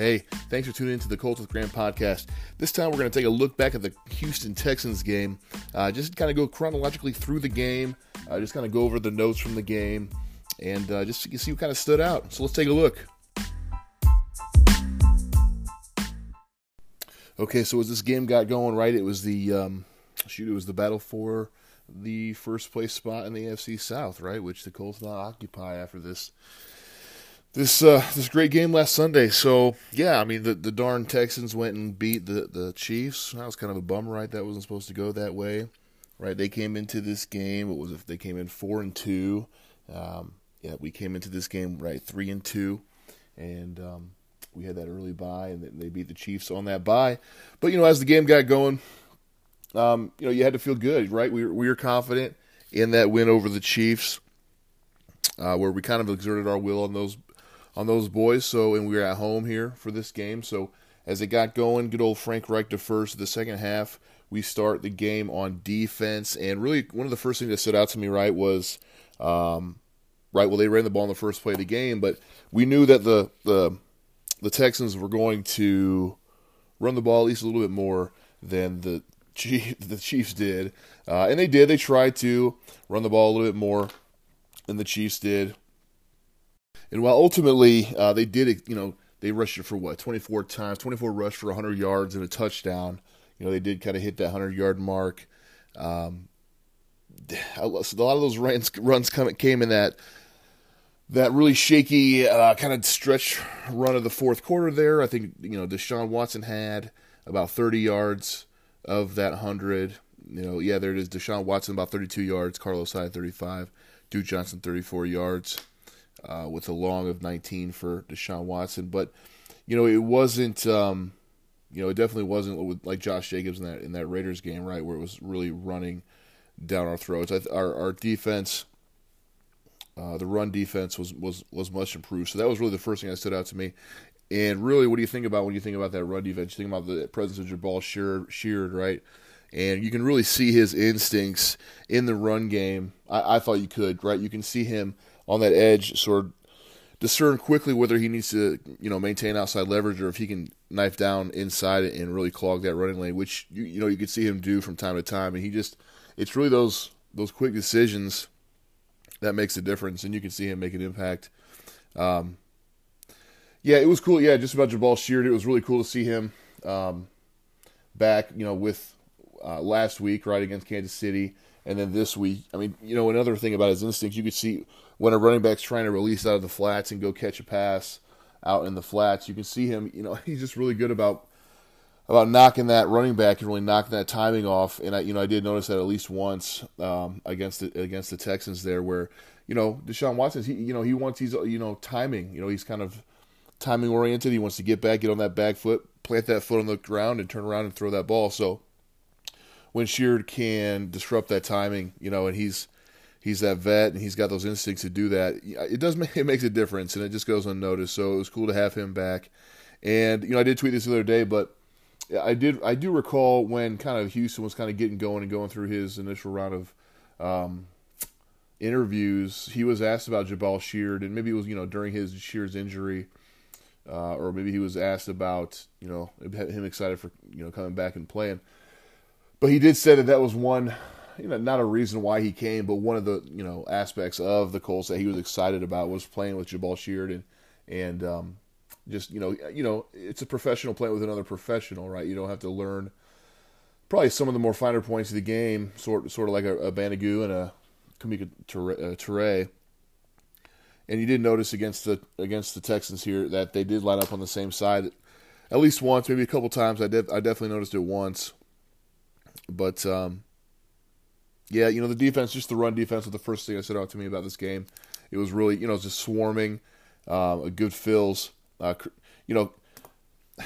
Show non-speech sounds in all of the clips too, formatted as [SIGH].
Hey, thanks for tuning into the Colts with Graham podcast. This time we're going to take a look back at the Houston Texans game. Uh, just kind of go chronologically through the game, uh, just kind of go over the notes from the game, and uh, just see what kind of stood out. So let's take a look. Okay, so as this game got going, right, it was the um, shoot, it was the battle for the first place spot in the AFC South, right, which the Colts now occupy after this this uh, this great game last Sunday. So yeah, I mean the the darn Texans went and beat the the Chiefs. That was kind of a bummer, right? That wasn't supposed to go that way, right? They came into this game. What was it? They came in four and two. Um, yeah, we came into this game right three and two, and um, we had that early bye, and they beat the Chiefs on that bye. But you know, as the game got going, um, you know, you had to feel good, right? We were, we were confident in that win over the Chiefs, uh, where we kind of exerted our will on those on those boys. So, and we were at home here for this game. So, as it got going, good old Frank Reich to first. The second half, we start the game on defense, and really one of the first things that stood out to me, right, was, um, right, well they ran the ball in the first play of the game, but we knew that the the the Texans were going to run the ball at least a little bit more than the [LAUGHS] the Chiefs did, uh, and they did. They tried to run the ball a little bit more than the Chiefs did. And while ultimately uh, they did you know, they rushed it for what, 24 times, 24 rush for 100 yards and a touchdown. You know, they did kind of hit that 100 yard mark. Um, a lot of those runs, runs come, came in that that really shaky uh, kind of stretch run of the fourth quarter there. I think, you know, Deshaun Watson had about 30 yards of that 100. You know, yeah, there it is. Deshaun Watson about 32 yards, Carlos Hyde 35, Duke Johnson 34 yards uh, with a long of 19 for Deshaun Watson. But you know, it wasn't. Um, you know, it definitely wasn't like Josh Jacobs in that in that Raiders game, right, where it was really running down our throats. our our defense, uh, the run defense was was was much improved. So that was really the first thing that stood out to me. And really, what do you think about when you think about that run defense? You think about the presence of Jabaal Sheard, Sheard right? And you can really see his instincts in the run game. I, I thought you could, right? You can see him on that edge, sort of discern quickly whether he needs to, you know, maintain outside leverage or if he can knife down inside and really clog that running lane, which you, you know you could see him do from time to time. And he just, it's really those those quick decisions that makes a difference, and you can see him make an impact. Um, yeah, it was cool. Yeah, just about Jabaal Sheard, it was really cool to see him um, back. You know, with uh, last week right against Kansas City, and then this week. I mean, you know, another thing about his instincts, you could see when a running back's trying to release out of the flats and go catch a pass out in the flats, you can see him. You know, [LAUGHS] he's just really good about about knocking that running back and really knocking that timing off. And I, you know, I did notice that at least once um, against the against the Texans there, where you know Deshaun Watson, he you know he wants he's you know timing. You know, he's kind of timing oriented. He wants to get back, get on that back foot, plant that foot on the ground, and turn around and throw that ball. So when Sheard can disrupt that timing, you know, and he's he's that vet and he's got those instincts to do that. It does make [LAUGHS] it makes a difference, and it just goes unnoticed. So it was cool to have him back. And you know, I did tweet this the other day, but I did I do recall when kind of Houston was kind of getting going and going through his initial round of um, interviews. He was asked about Jabaal Sheard, and maybe it was you know during his Sheard's injury. Uh, or maybe he was asked about, you know, him excited for, you know, coming back and playing. But he did say that that was one you know, not a reason why he came, but one of the you know aspects of the Colts that he was excited about was playing with Jabaal Sheard and and um, just you know you know it's a professional playing with another professional, right? You don't have to learn probably some of the more finer points of the game, sort sort of like a, a Banogu and a Kemoko Turay. And you did notice against the against the Texans here that they did line up on the same side at least once, maybe a couple times. I did I definitely noticed it once, but um, yeah, you know, the defense, just the run defense was the first thing that stood out to me about this game. It was really, you know, just swarming, um, a good fills. Uh, you know, [SIGHS]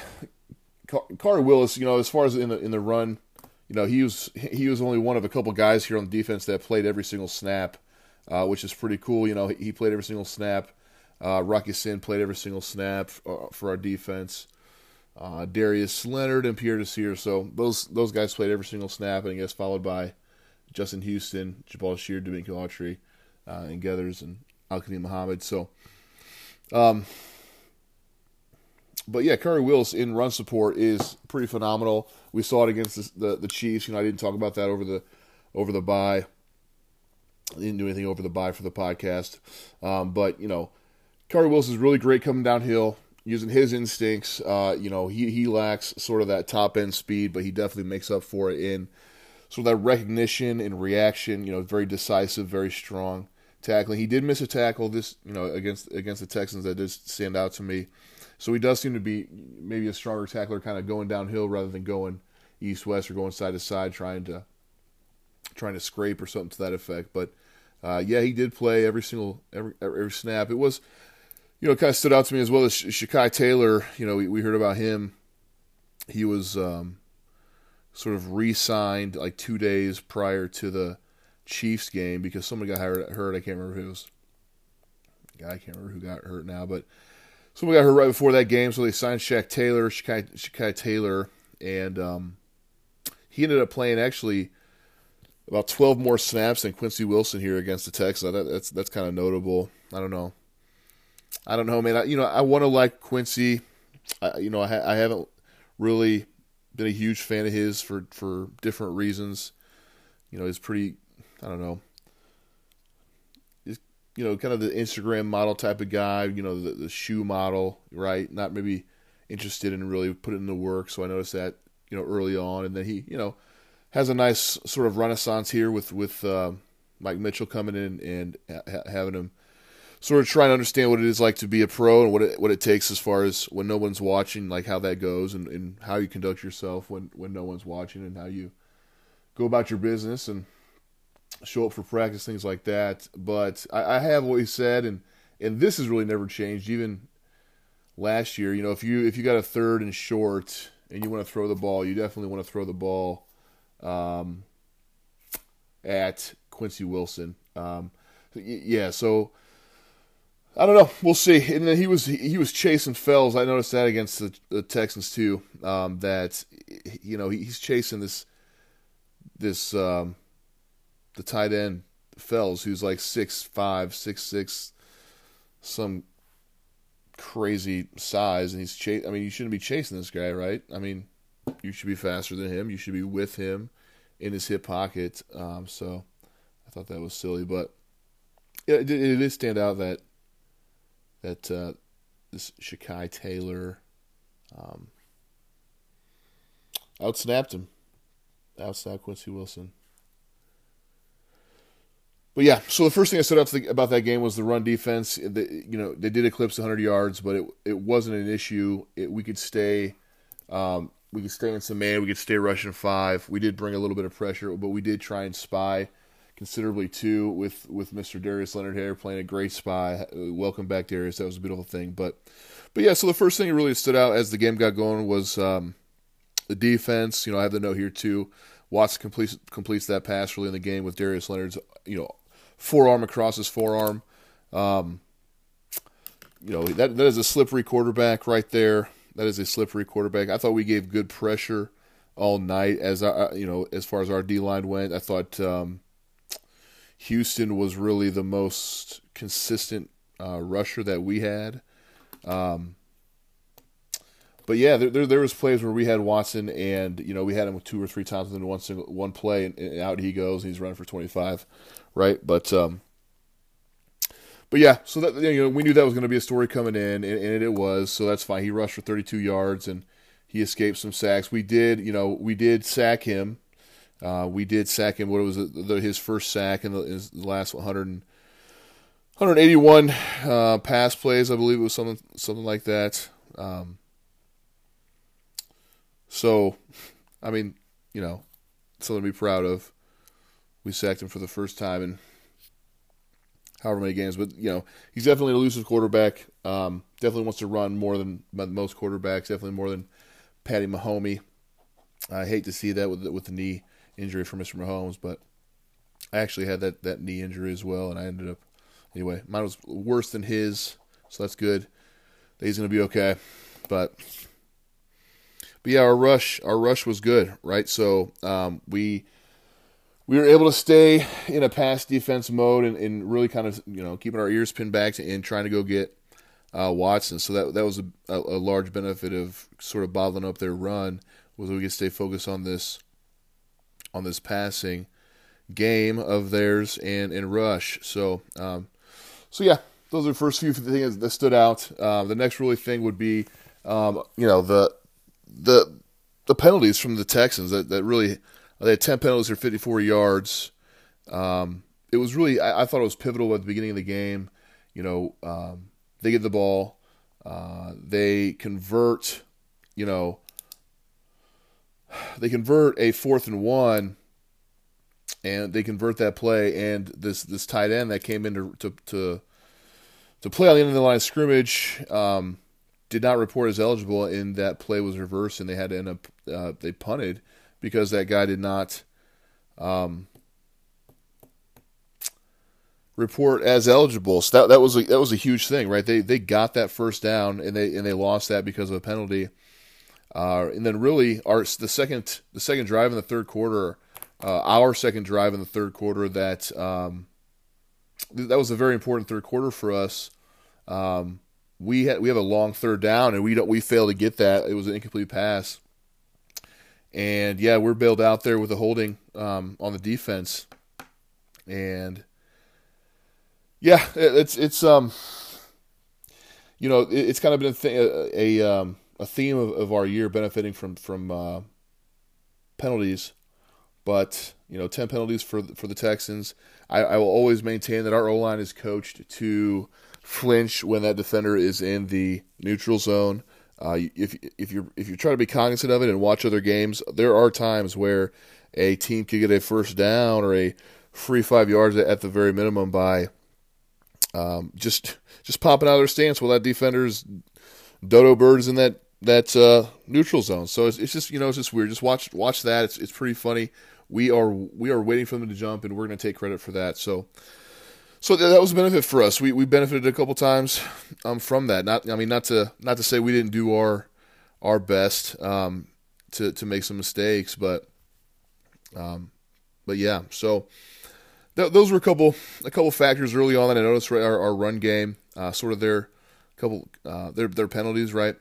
Khari Willis, you know, as far as in the in the run, you know, he was he was only one of a couple guys here on the defense that played every single snap, uh, which is pretty cool. You know, he played every single snap. Uh, Rock Ya-Sin played every single snap uh, for our defense. Uh, Darius Leonard and Pierre Desir, so those those guys played every single snap, and I guess followed by Justin Houston, Jabaal Sheard, Denico Autry, uh, and Geathers, and Al Muhammad. So, um, but yeah, Khari Willis in run support is pretty phenomenal. We saw it against the, the, the Chiefs. You know, I didn't talk about that over the over the bye. I didn't do anything over the bye for the podcast, um, but you know, Khari Willis is really great coming downhill using his instincts. Uh, you know, he he lacks sort of that top end speed, but he definitely makes up for it in sort of that recognition and reaction. You know, very decisive, very strong tackling. He did miss a tackle this, you know, against against the Texans that did stand out to me. So he does seem to be maybe a stronger tackler, kind of going downhill rather than going east west or going side to side, trying to trying to scrape or something to that effect. But uh, yeah, he did play every single every every snap. It was you know kind of stood out to me as well as Shakial Taylor. You know, we, we heard about him. He was um, sort of re-signed like two days prior to the Chiefs game because someone got hurt. hurt I can't remember who was. Guy, I can't remember who got hurt now, but someone got hurt right before that game, so they signed Shaq Taylor, Shakial, Shakial Taylor, and um, he ended up playing actually about 12 more snaps than Quincy Wilson here against the Texans. That, that's that's kind of notable. I don't know. I don't know, man. I, you know, I want to like Quincy. I, you know, I, ha- I haven't really been a huge fan of his for for different reasons. You know, he's pretty. I don't know. He's you know kind of the Instagram model type of guy. You know, the, the shoe model, right? Not maybe interested in really putting in the work. So I noticed that you know early on, and then he you know has a nice sort of renaissance here with with uh, Mike Mitchell coming in and ha- having him sort of trying to understand what it is like to be a pro and what it what it takes as far as when no one's watching, like how that goes and, and how you conduct yourself when when no one's watching and how you go about your business and show up for practice, things like that. But I, I have always said, and and this has really never changed. Even last year, you know, if you if you got a third and short and you want to throw the ball, you definitely want to throw the ball um, at Quincy Wilson. Um, yeah, so I don't know. We'll see. And then he was he was chasing Fells. I noticed that against the, the Texans too. Um, that you know he's chasing this this um, the tight end Fells, who's like six five, six six, some crazy size, and he's chase. I mean, you shouldn't be chasing this guy, right? I mean, you should be faster than him. You should be with him in his hip pocket. Um, so I thought that was silly, but yeah, it, it did stand out that that uh, this Shakial Taylor um, outsnapped him, outsnapped Quincy Wilson. But yeah, so the first thing I stood about that game was the run defense. The, you know, they did eclipse 100 yards, but it it wasn't an issue. It, we could stay um, we could stay in some man. We could stay rushing five. We did bring a little bit of pressure, but we did try and spy considerably too with with Mr. Darius Leonard here playing a great spy. Welcome back, Darius. That was a beautiful thing. But but yeah, so the first thing that really stood out as the game got going was um, the defense. You know, I have the note here too. Watts completes completes that pass really in the game with Darius Leonard's you know forearm across his forearm. Um, you know that that is a slippery quarterback right there. That is a slippery quarterback. I thought we gave good pressure all night as I, you know as far as our D line went. I thought um, Houston was really the most consistent uh, rusher that we had. Um, but yeah, there, there, there was plays where we had Watson and you know we had him two or three times within one single one play and, and out he goes and he's running for twenty five, right? But um, but yeah, so that you know we knew that was going to be a story coming in, and, and, it was. So that's fine. He rushed for 32 yards and he escaped some sacks. We did, you know, we did sack him. Uh, we did sack him. What was it, the, his first sack in the, in the last 100, 181 uh, pass plays? I believe it was something something like that. Um, so, I mean, you know, something to be proud of. We sacked him for the first time in however many games. But you know, he's definitely an elusive quarterback. Um, definitely wants to run more than most quarterbacks. Definitely more than Patty Mahomey. I hate to see that with with the knee injury for Mr. Mahomes, but I actually had that that knee injury as well, and I ended up anyway. Mine was worse than his, so that's good. He's to be okay, but. But yeah, our rush, our rush was good, right? So um, we we were able to stay in a pass defense mode and, and really kind of you know keeping our ears pinned back and trying to go get uh, Watson. So that that was a, a, large benefit of sort of bottling up their run, was we could stay focused on this on this passing game of theirs and and rush. So um, so yeah, those are the first few things that stood out. Uh, the next really thing would be um, you know the the the penalties from the Texans that that really they had ten penalties for 54 yards. Um, it was really I, I, thought it was pivotal at the beginning of the game. You know, um, they get the ball, uh, they convert, you know, they convert a fourth and one, and they convert that play, and this this tight end that came in to to to, to play on the end of the line of scrimmage. Um, did not report as eligible, and that play was reversed, and they had to end up uh, they punted because that guy did not um, report as eligible. So that that was a, that was a huge thing, right? They they got that first down and they and they lost that because of a penalty. Uh, and then really our the second the second drive in the third quarter, uh, our second drive in the third quarter that um, that was a very important third quarter for us. Um, we had we have a long third down and we don't we failed to get that. It was an incomplete pass. And yeah, we're bailed out there with a holding um, on the defense, and yeah, it's it's um, you know, it's kind of been a th- a, a, um, a theme of, of, our year benefiting from from uh, penalties, but you know, ten penalties for for the Texans. I, I will always maintain that our O line is coached to flinch when that defender is in the neutral zone. Uh, if if you if you try to be cognizant of it and watch other games, there are times where a team could get a first down or a free five yards at the very minimum by um, just just popping out of their stance while that defender's dodo bird is in that that uh, neutral zone. So it's, it's just you know it's just weird. Just watch watch that. It's it's pretty funny. We are we are waiting for them to jump, and we're going to take credit for that. So so that was a benefit for us. We we benefited a couple times um, from that. Not I mean not to not to say we didn't do our our best um, to to make some mistakes, but um, but yeah. So th- those were a couple a couple factors early on that I noticed. Right, our, our run game, uh, sort of their couple uh, their their penalties, right,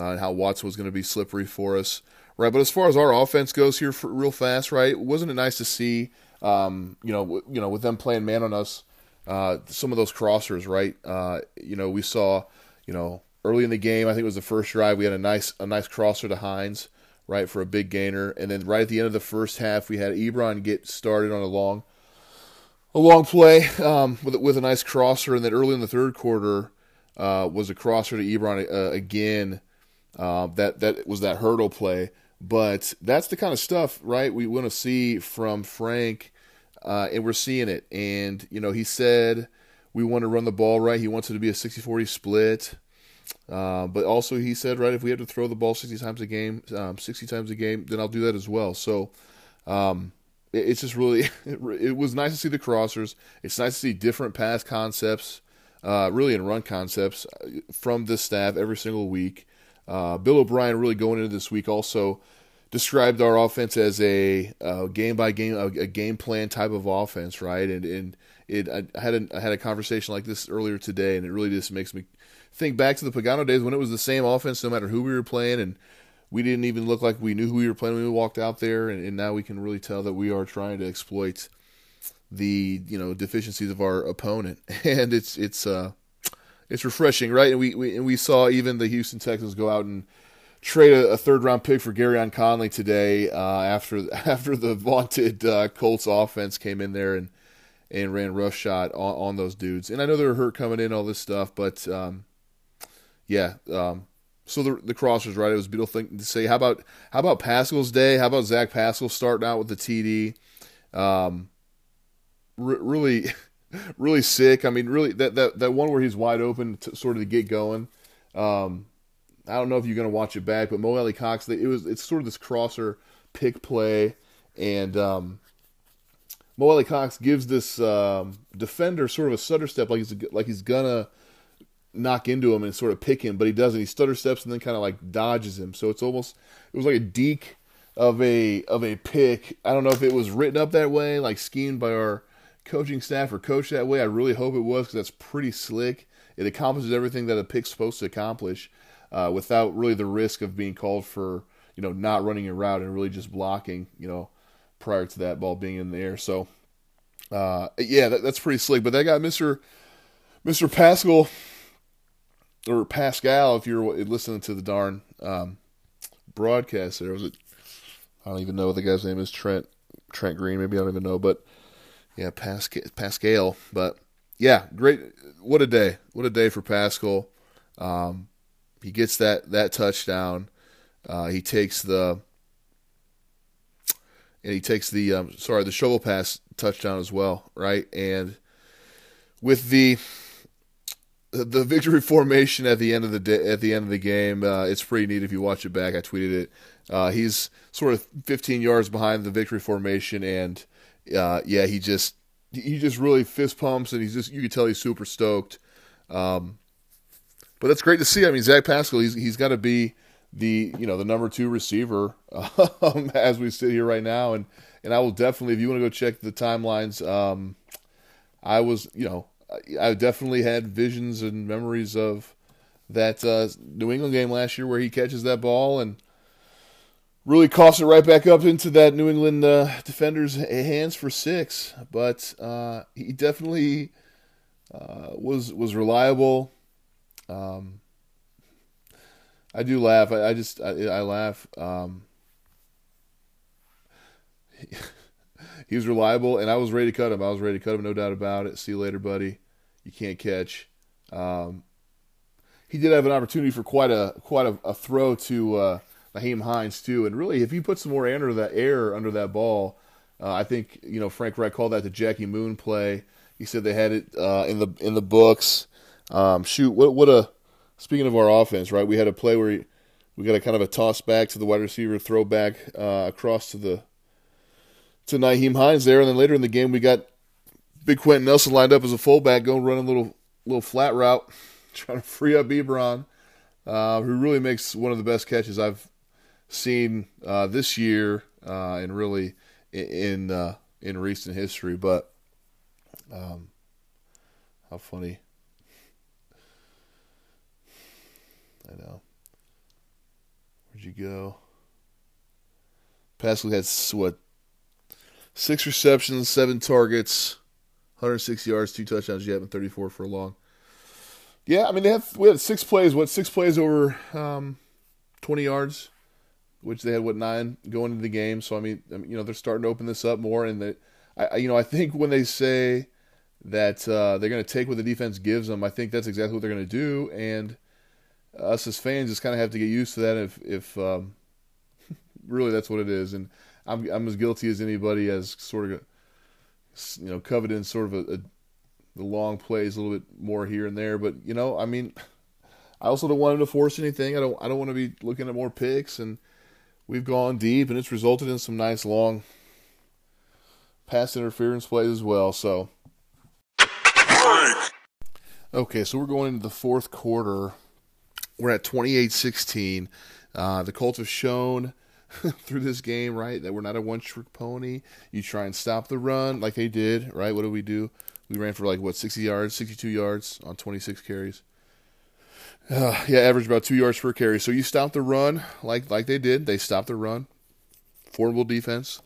uh, and how Watson was going to be slippery for us, right. But as far as our offense goes here, real fast, right, wasn't it nice to see? Um, you know, w- you know, with them playing man on us uh, some of those crossers, right? Uh, you know, we saw, you know, early in the game, I think it was the first drive, we had a nice a nice crosser to Hines, right, for a big gainer, and then right at the end of the first half, we had Ebron get started on a long a long play um, with with a nice crosser, and then early in the third quarter uh, was a crosser to Ebron uh, again. Uh, that that was that hurdle play, but that's the kind of stuff, right? We want to see from Frank uh, and we're seeing it. And you know, he said we want to run the ball right. He wants it to be a 60-40 split. Uh, but also, he said, right, if we have to throw the ball 60 times a game, um, 60 times a game, then I'll do that as well. So, um, it, it's just really, it, [LAUGHS] it, was nice to see the crossers. It's nice to see different pass concepts, uh, really in run concepts uh, from this staff every single week. Uh, Bill O'Brien really going into this week also described our offense as a game by game a, a, game plan type of offense, right? And and it I had a, I had a conversation like this earlier today, and it really just makes me think back to the Pagano days when it was the same offense no matter who we were playing, and we didn't even look like we knew who we were playing when we walked out there, and, and now we can really tell that we are trying to exploit the you know deficiencies of our opponent, [LAUGHS] and it's it's uh it's refreshing, right? And we, we and we saw even the Houston Texans go out and trade a, a third round pick for Gareon Conley today uh, after [LAUGHS] after the vaunted uh, Colts offense came in there and and ran roughshod on, on those dudes. And I know they're hurt coming in, all this stuff, but um, yeah. Um, so the the crossers, right? It was a beautiful thing to say. How about how about Pascal's day? How about Zach Pascal starting out with the TD? Um, re- really, [LAUGHS] really sick. I mean, really that that that one where he's wide open, to, sort of to get going. Um, I don't know if you're going to watch it back, but Mo Alie-Cox, it was it's sort of this crosser pick play, and um, Mo Alie-Cox gives this um, defender sort of a stutter step, like he's like he's gonna knock into him and sort of pick him, but he doesn't. He stutter steps and then kind of like dodges him. So it's almost it was like a deke of a of a pick. I don't know if it was written up that way, like schemed by our coaching staff or coached that way. I really hope it was because that's pretty slick it accomplishes everything that a pick's supposed to accomplish, uh, without really the risk of being called for you know not running a route and really just blocking. You know, prior to that ball being in the air. So, uh, yeah, that, that's pretty slick. But that got Mister Mister Pascal or Pascal, if you're listening to the darn um, broadcast there, was it? I don't even know what the guy's name is. Trent Trent Green, maybe I don't even know, but yeah, Pascal. Pascal. But yeah, great. What a day! What a day for Pascal. Um, he gets that that touchdown. Uh, he takes the and he takes the um, sorry the shovel pass touchdown as well, right? And with the the victory [LAUGHS] formation at the end of the day, at the end of the game, uh, it's pretty neat if you watch it back. I tweeted it. Uh, he's sort of 15 yards behind the victory formation, and uh, yeah, he just he just really fist pumps, and he's just you can tell he's super stoked. Um, but that's great to see. I mean, Zach Pascal, he's he's got to be the you know the number two receiver [LAUGHS] um, as we sit here right now, and and I will definitely if you want to go check the timelines, um, I was you know I definitely had visions and memories of that uh, New England game last year where he catches that ball and really coughs it right back up into that New England uh, defender's hands for six. But uh, he definitely uh, was was reliable. Um, I do laugh. I, I just I, I laugh. Um, [LAUGHS] he, was reliable, and I was ready to cut him. I was ready to cut him, no doubt about it. See you later, buddy. You can't catch. Um, he did have an opportunity for quite a quite a, a throw to Nyheim Hines too, and really, if you put some more air under that air under that ball, uh, I think you know Frank Reich called that the Jackie Moon play. He said they had it uh, in the in the books. Um, shoot, what what a speaking of our offense, right? We had a play where he, we got a kind of a toss back to the wide receiver, throw back uh, across to the to Nyheim Hines there, and then later in the game we got Big Quenton Nelson lined up as a fullback, going running a little little flat route, [LAUGHS] trying to free up Ebron, uh, who really makes one of the best catches I've seen uh, this year uh, and really in uh, in recent history. But um, how funny! I know. Where'd you go? Pascal had what? Six receptions, seven targets, 106 yards, two touchdowns. You have 34 for a long. Yeah, I mean they have we had six plays. What six plays over um, 20 yards, which they had what nine going into the game. So I mean, you know they're starting to open this up more, and that I you know I think when they say that uh, they're going to take what the defense gives them, I think that's exactly what they're going to do, and us as fans just kind of have to get used to that. If if um, [LAUGHS] really that's what it is, and I'm I'm as guilty as anybody as sort of you know, coveting sort of a, a the long plays a little bit more here and there. But you know, I mean, I also don't want him to force anything. I don't. I don't want to be looking at more picks, and we've gone deep, and it's resulted in some nice long pass interference plays as well. So, okay, so we're going into the fourth quarter. We're at 28-16. Uh, the Colts have shown [LAUGHS] through this game, right? That we're not a one trick pony. You try and stop the run like they did, right? What do we do? We ran for like what, 60 yards, 62 yards on 26 carries. Uh, yeah, average about two yards per carry. So you stop the run like like they did. They stopped the run. Formidable defense.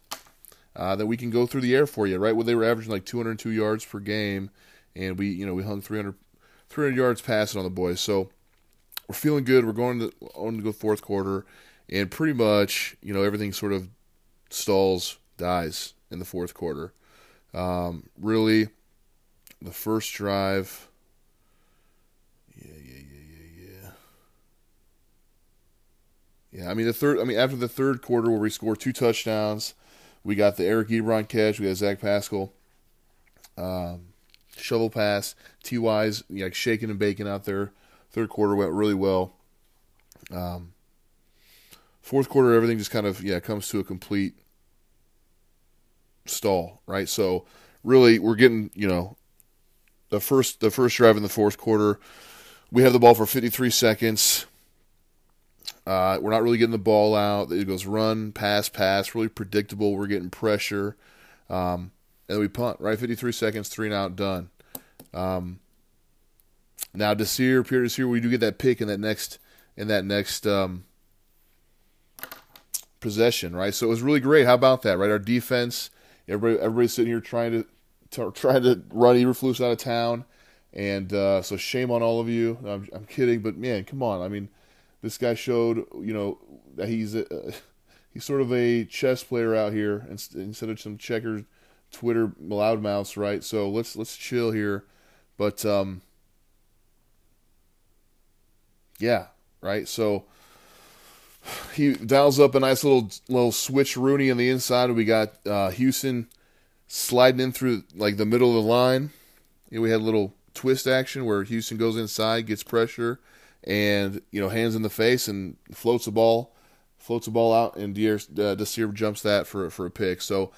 Uh, then we can go through the air for you, right? Well, they were averaging like 202 yards per game, and we, you know, we hung 300, 300 yards passing on the boys. So we're feeling good. We're going to on to go fourth quarter and pretty much you know everything sort of stalls, dies in the fourth quarter. Um, really, the first drive. Yeah, yeah, yeah, yeah, yeah. Yeah, I mean the third. I mean after the third quarter where we scored two touchdowns, we got the Eric Ebron catch. We got Zach Pascal. Um, shovel pass. Ty's like shaking and baking out there. Third quarter went really well. Um, Fourth quarter, everything just kind of yeah comes to a complete stall, right? So really, we're getting you know the first the first drive in the fourth quarter. We have the ball for 53 seconds. Uh, we're not really getting the ball out. It goes run, pass, pass, really predictable. We're getting pressure. Um, and we punt, right? 53 seconds, three and out, done. Um, now Desir, Pierre Desir, we do get that pick in that next in that next um, possession, right? So it was really great. How about that, right? Our defense, everybody, everybody's sitting here trying to, to trying to run Eberflus out of town, and uh, so shame on all of you. I'm, I'm kidding, but man, come on. I mean, this guy showed, you know, that he's a, he's sort of a chess player out here instead of some checkers, Twitter loudmouths, right? So let's let's chill here, but um, yeah, right. So [SIGHS] he dials up a nice little little switch Rooney on the inside. We got uh, Houston sliding in through like the middle of the line. You know, we had a little twist action where Houston goes inside, gets pressure, and you know hands in the face and floats the ball, floats the ball out, and Dier, uh, Desir jumps that for for a pick. So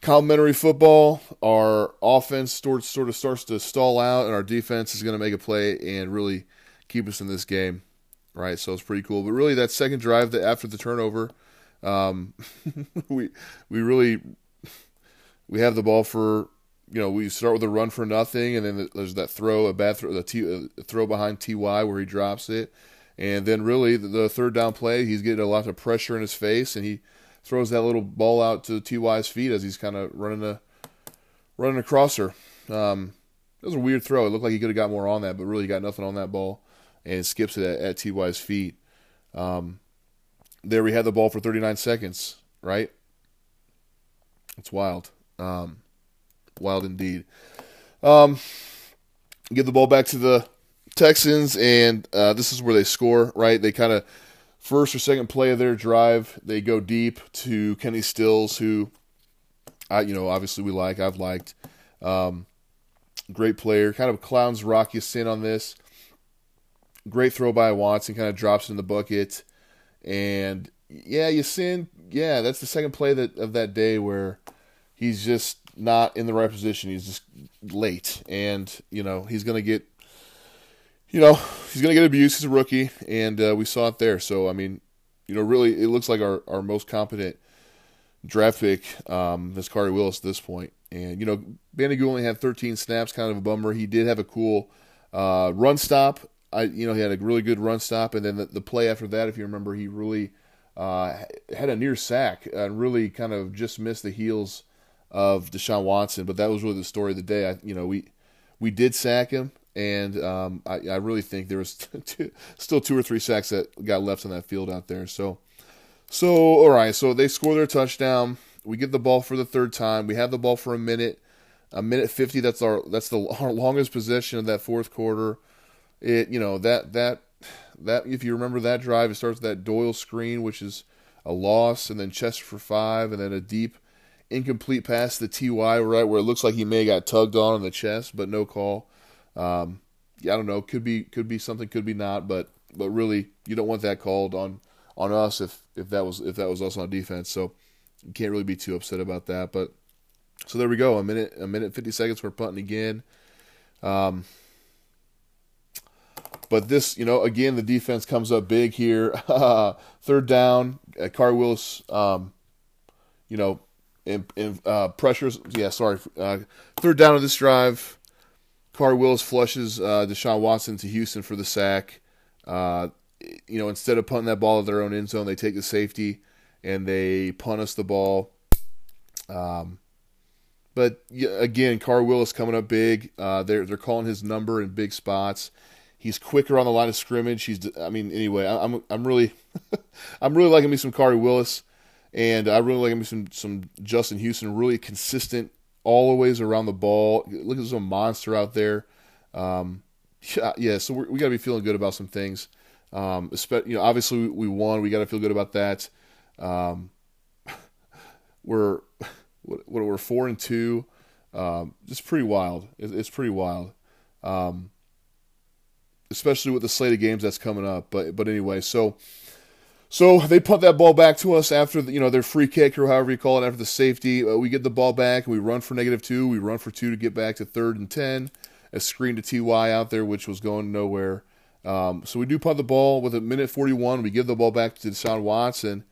complimentary football. Our offense sort sort of starts to stall out, and our defense is going to make a play and really keep us in this game. Right, so it's pretty cool. But really, that second drive that after the turnover, um, [LAUGHS] we we really we have the ball for you know, we start with a run for nothing, and then there's that throw, a bad throw, the a throw behind Ty where he drops it, and then really the, the, third down play, he's getting a lot of pressure in his face, and he throws that little ball out to Ty's feet as he's kind of running a running across her. Um, was a weird throw. It looked like he could have got more on that, but really he got nothing on that ball, and skips it at, at Ty's feet. Um, there we had the ball for 39 seconds, right? It's wild. Um, wild indeed. Um, give the ball back to the Texans, and uh, this is where they score. Right, they kind of first or second play of their drive, they go deep to Kenny Stills, who I, you know, obviously we like. I've liked. Um, great player, kind of clowns Rock Ya-Sin on this. Great throw by Watson, kind of drops in the bucket, and yeah, you sin. yeah, that's the second play that of that day where he's just not in the right position. He's just late, and you know he's going to get, you know, he's going to get abused. He's a rookie, and uh, we saw it there. So I mean, you know, really, it looks like our our most competent draft pick um, is Khari Willis at this point. And you know, Banogu only had 13 snaps, kind of a bummer. He did have a cool uh, run stop. I, you know, he had a really good run stop, and then the, the play after that, if you remember, he really uh, had a near sack and really kind of just missed the heels of Deshaun Watson, but that was really the story of the day. I, you know, we we did sack him, and um, I, I, really think there was [LAUGHS] two, still two or three sacks that got left on that field out there. So, so all right, so they score their touchdown. We get the ball for the third time. We have the ball for a minute, a minute fifty. That's our that's the our longest possession of that fourth quarter. It you know that that that if you remember that drive, it starts with that Doyle screen, which is a loss, and then Chester for five, and then a deep incomplete pass to Ty right where it looks like he may have got tugged on in the chest, but no call. Um, yeah, I don't know. Could be could be something, could be not, but but really you don't want that called on on us if if that was if that was us on defense. So you can't really be too upset about that. But so there we go. A minute a minute fifty seconds. We're punting again. Um, but this, you know, again, the defense comes up big here. [LAUGHS] Third down, Khari Willis, um, you know, in uh, pressures. Yeah, sorry. Uh, third down of this drive, Khari Willis flushes uh, Deshaun Watson to Houston for the sack. Uh, you know, instead of punting that ball at their own end zone, they take the safety and they punt us the ball. Um, but again, Khari Willis coming up big. Uh, they're they're calling his number in big spots. He's quicker on the line of scrimmage. He's, I mean, anyway, I'm I'm really, [LAUGHS] I'm really liking me some Khari Willis. And I really like him some some Justin Houston, really consistent all the ways around the ball. Look at some monster out there. Um, yeah, yeah, so we got to be feeling good about some things. Um, you know, obviously we won. We got to feel good about that. Um, [LAUGHS] we're [LAUGHS] what, what, we're four and two. Um, it's pretty wild. It, it's pretty wild, um, especially with the slate of games that's coming up. But but anyway, so so they punt that ball back to us after the, you know their free kick or however you call it after the safety. Uh, we get the ball back and we run for negative two. We run for two to get back to third and ten. A screen to Ty out there, which was going nowhere. Um, so we do punt the ball with a minute forty one. We give the ball back to Deshaun Watson.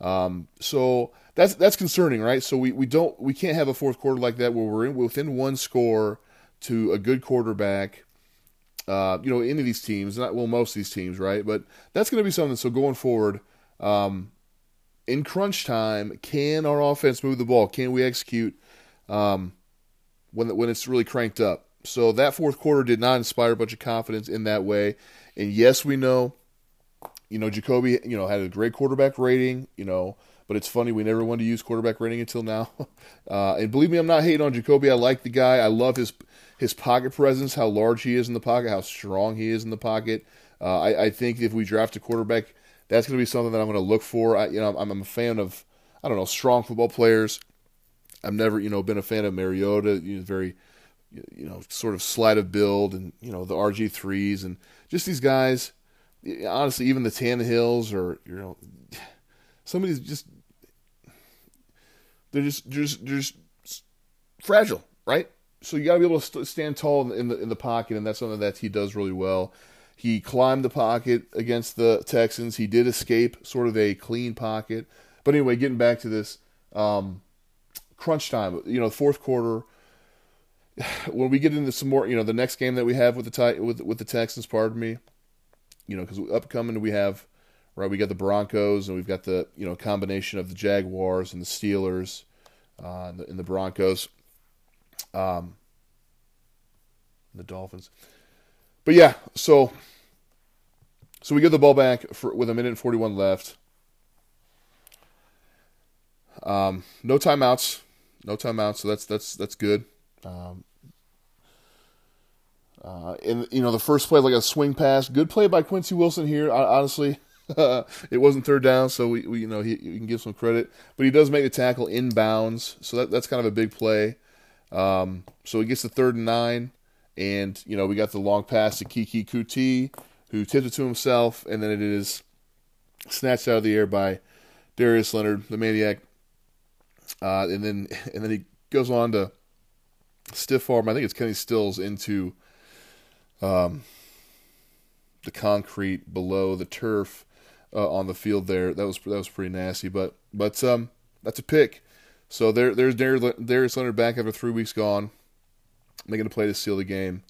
Um, so that's that's concerning, right? So we, we don't we can't have a fourth quarter like that where we're in, within one score to a good quarterback, Uh, you know, any of these teams, not well, most of these teams, right? But that's going to be something. So going forward, um, in crunch time, can our offense move the ball? Can we execute um, when when it's really cranked up? So that fourth quarter did not inspire a bunch of confidence in that way. And yes, we know, you know, Jacoby, you know, had a great quarterback rating, you know, but it's funny we never wanted to use quarterback rating until now. [LAUGHS] Uh, and believe me, I'm not hating on Jacoby. I like the guy. I love his his pocket presence, how large he is in the pocket, how strong he is in the pocket. Uh, I, I, think if we draft a quarterback, that's going to be something that I'm going to look for. I, you know, I'm, I'm, a fan of I don't know strong football players. I've never you know been a fan of Mariota. He's very you know sort of slight of build, and you know the RG threes and just these guys. Honestly, even the Tannehills or you know somebody's just they're just they're just, they're just fragile, right? So you got to be able to stand tall in the in the pocket, and that's something that he does really well. He climbed the pocket against the Texans. He did escape sort of a clean pocket. But anyway, getting back to this um, crunch time, you know, fourth quarter. [SIGHS] When we get into some more, you know, the next game that we have with the with with the Texans, pardon me, you know, because upcoming we have right? We got the Broncos and we've got the you know combination of the Jaguars and the Steelers uh, and, the, and the Broncos, um, the Dolphins. But yeah, so so we get the ball back for, with a minute and forty one left. Um, no timeouts, no timeouts. So that's that's that's good. Um, uh, and you know the first play like a swing pass, good play by Quincy Wilson here. Honestly, [LAUGHS] it wasn't third down, so we, we you know he, we can give some credit, but he does make the tackle inbounds, so that, that's kind of a big play. Um, so he gets the third and nine, and you know we got the long pass to Keke Coutee, who tipped it to himself, and then it is snatched out of the air by Darius Leonard, the maniac, uh, and then [LAUGHS] and then he goes on to stiff arm. I think it's Kenny Stills into um, the concrete below the turf uh, on the field there. That was that was pretty nasty, but but um, that's a pick. So there there's Darius Leonard back after three weeks gone, making a play to seal the game.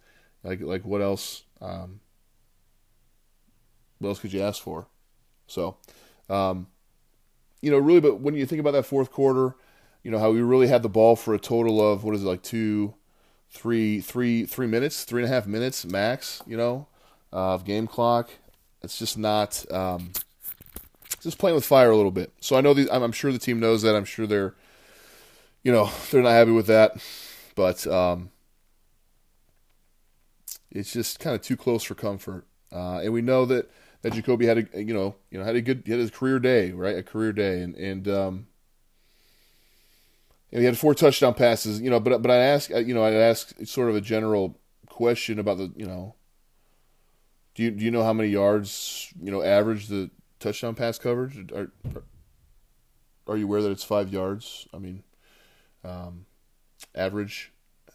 Like like what else? Um, what else could you ask for? So, um, you know, really, but when you think about that fourth quarter, you know how we really had the ball for a total of what is it like two, three, three, three minutes, three and a half minutes max. You know, uh, of game clock. It's just not. Um, just playing with fire a little bit. So I know the, I'm, I'm, sure the team knows that. I'm sure they're, you know, they're not happy with that, but um, it's just kind of too close for comfort. Uh, and we know that that Jacoby had a you know you know had a good had his career day right a career day and and um, and he had four touchdown passes you know but but I ask you know I ask sort of a general question about the you know do you do you know how many yards you know average the touchdown pass coverage? Are, are you aware that it's five yards? I mean, um, average.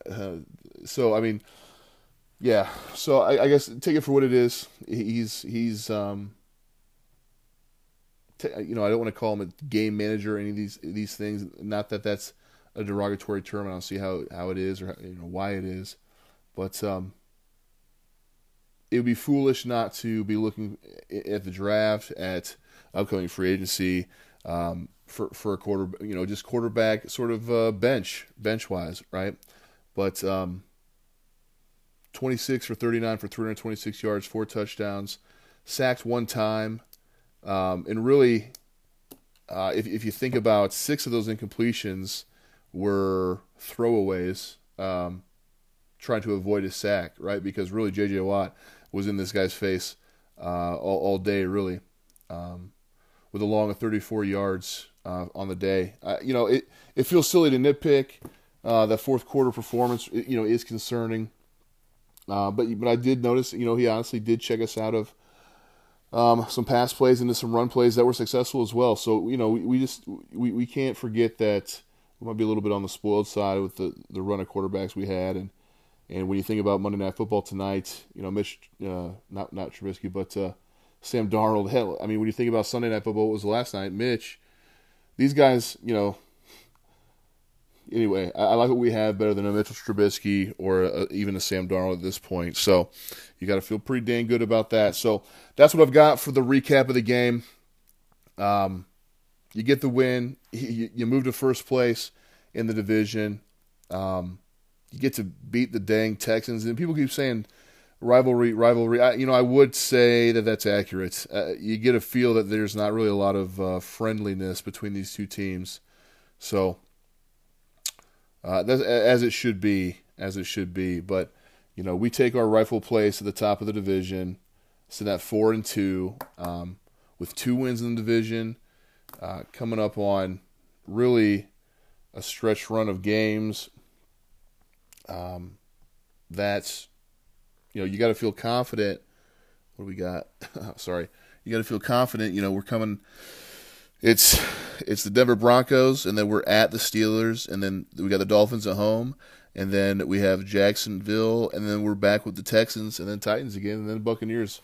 Uh, so I mean, yeah. So I, I, guess take it for what it is. He's he's um, t- you know I don't want to call him a game manager or any of these these things. Not that that's a derogatory term. I don't see how how it is or how, you know why it is, but um, it would be foolish not to be looking at the draft, at upcoming free agency um, for for a quarter, you know, just quarterback sort of uh, bench bench wise, right? But um, 26 for 39 for 326 yards, four touchdowns, sacked one time, um, and really, uh, if if you think about six of those incompletions were throwaways. Um, trying to avoid a sack, right? Because really, J.J. Watt was in this guy's face uh, all, all day, really, um, with a long of 34 yards uh, on the day. Uh, you know, it it feels silly to nitpick. Uh, that fourth quarter performance, you know, is concerning. Uh, but but I did notice, you know, he honestly did check us out of um, some pass plays into some run plays that were successful as well. So you know, we, we just we, we can't forget that we might be a little bit on the spoiled side with the the run of quarterbacks we had and and when you think about Monday Night Football tonight, you know, Mitch, uh, not not Trubisky, but uh, Sam Darnold. Hell, I mean, when you think about Sunday Night Football, what was last night? Mitch, these guys, you know, anyway, I, I, like what we have better than a Mitchell Trubisky or a, even a Sam Darnold at this point. So you got to feel pretty dang good about that. So that's what I've got for the recap of the game. Um, you get the win. You, you move to first place in the division. Um, you get to beat the dang Texans, and people keep saying rivalry, rivalry. I, you know, I would say that that's accurate. Uh, you get a feel that there's not really a lot of uh, friendliness between these two teams. So, uh, as it should be, as it should be. But you know, we take our rightful place at the top of the division, sitting at four and two, um, with two wins in the division, uh, coming up on really a stretch run of games. Um, that's you know, you got to feel confident. What do we got? [LAUGHS] Sorry, you got to feel confident. You know, we're coming. It's it's the Denver Broncos, and then we're at the Steelers, and then we got the Dolphins at home, and then we have Jacksonville, and then we're back with the Texans, and then Titans again, and then Buccaneers,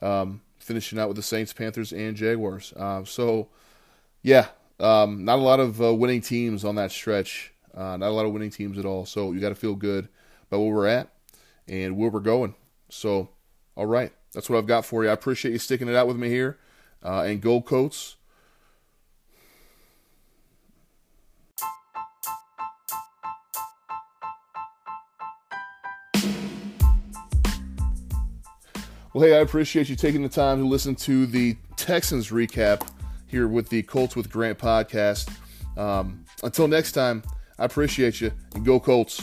um, finishing out with the Saints, Panthers, and Jaguars. Uh, so, yeah, um, not a lot of uh, winning teams on that stretch. Uh, not a lot of winning teams at all. So you got to feel good about where we're at and where we're going. So, all right, that's what I've got for you. I appreciate you sticking it out with me here. Uh, and go Colts. Well, hey, I appreciate you taking the time to listen to the Texans recap here with the Colts with Grant podcast. Um, until next time, I appreciate you and go Colts.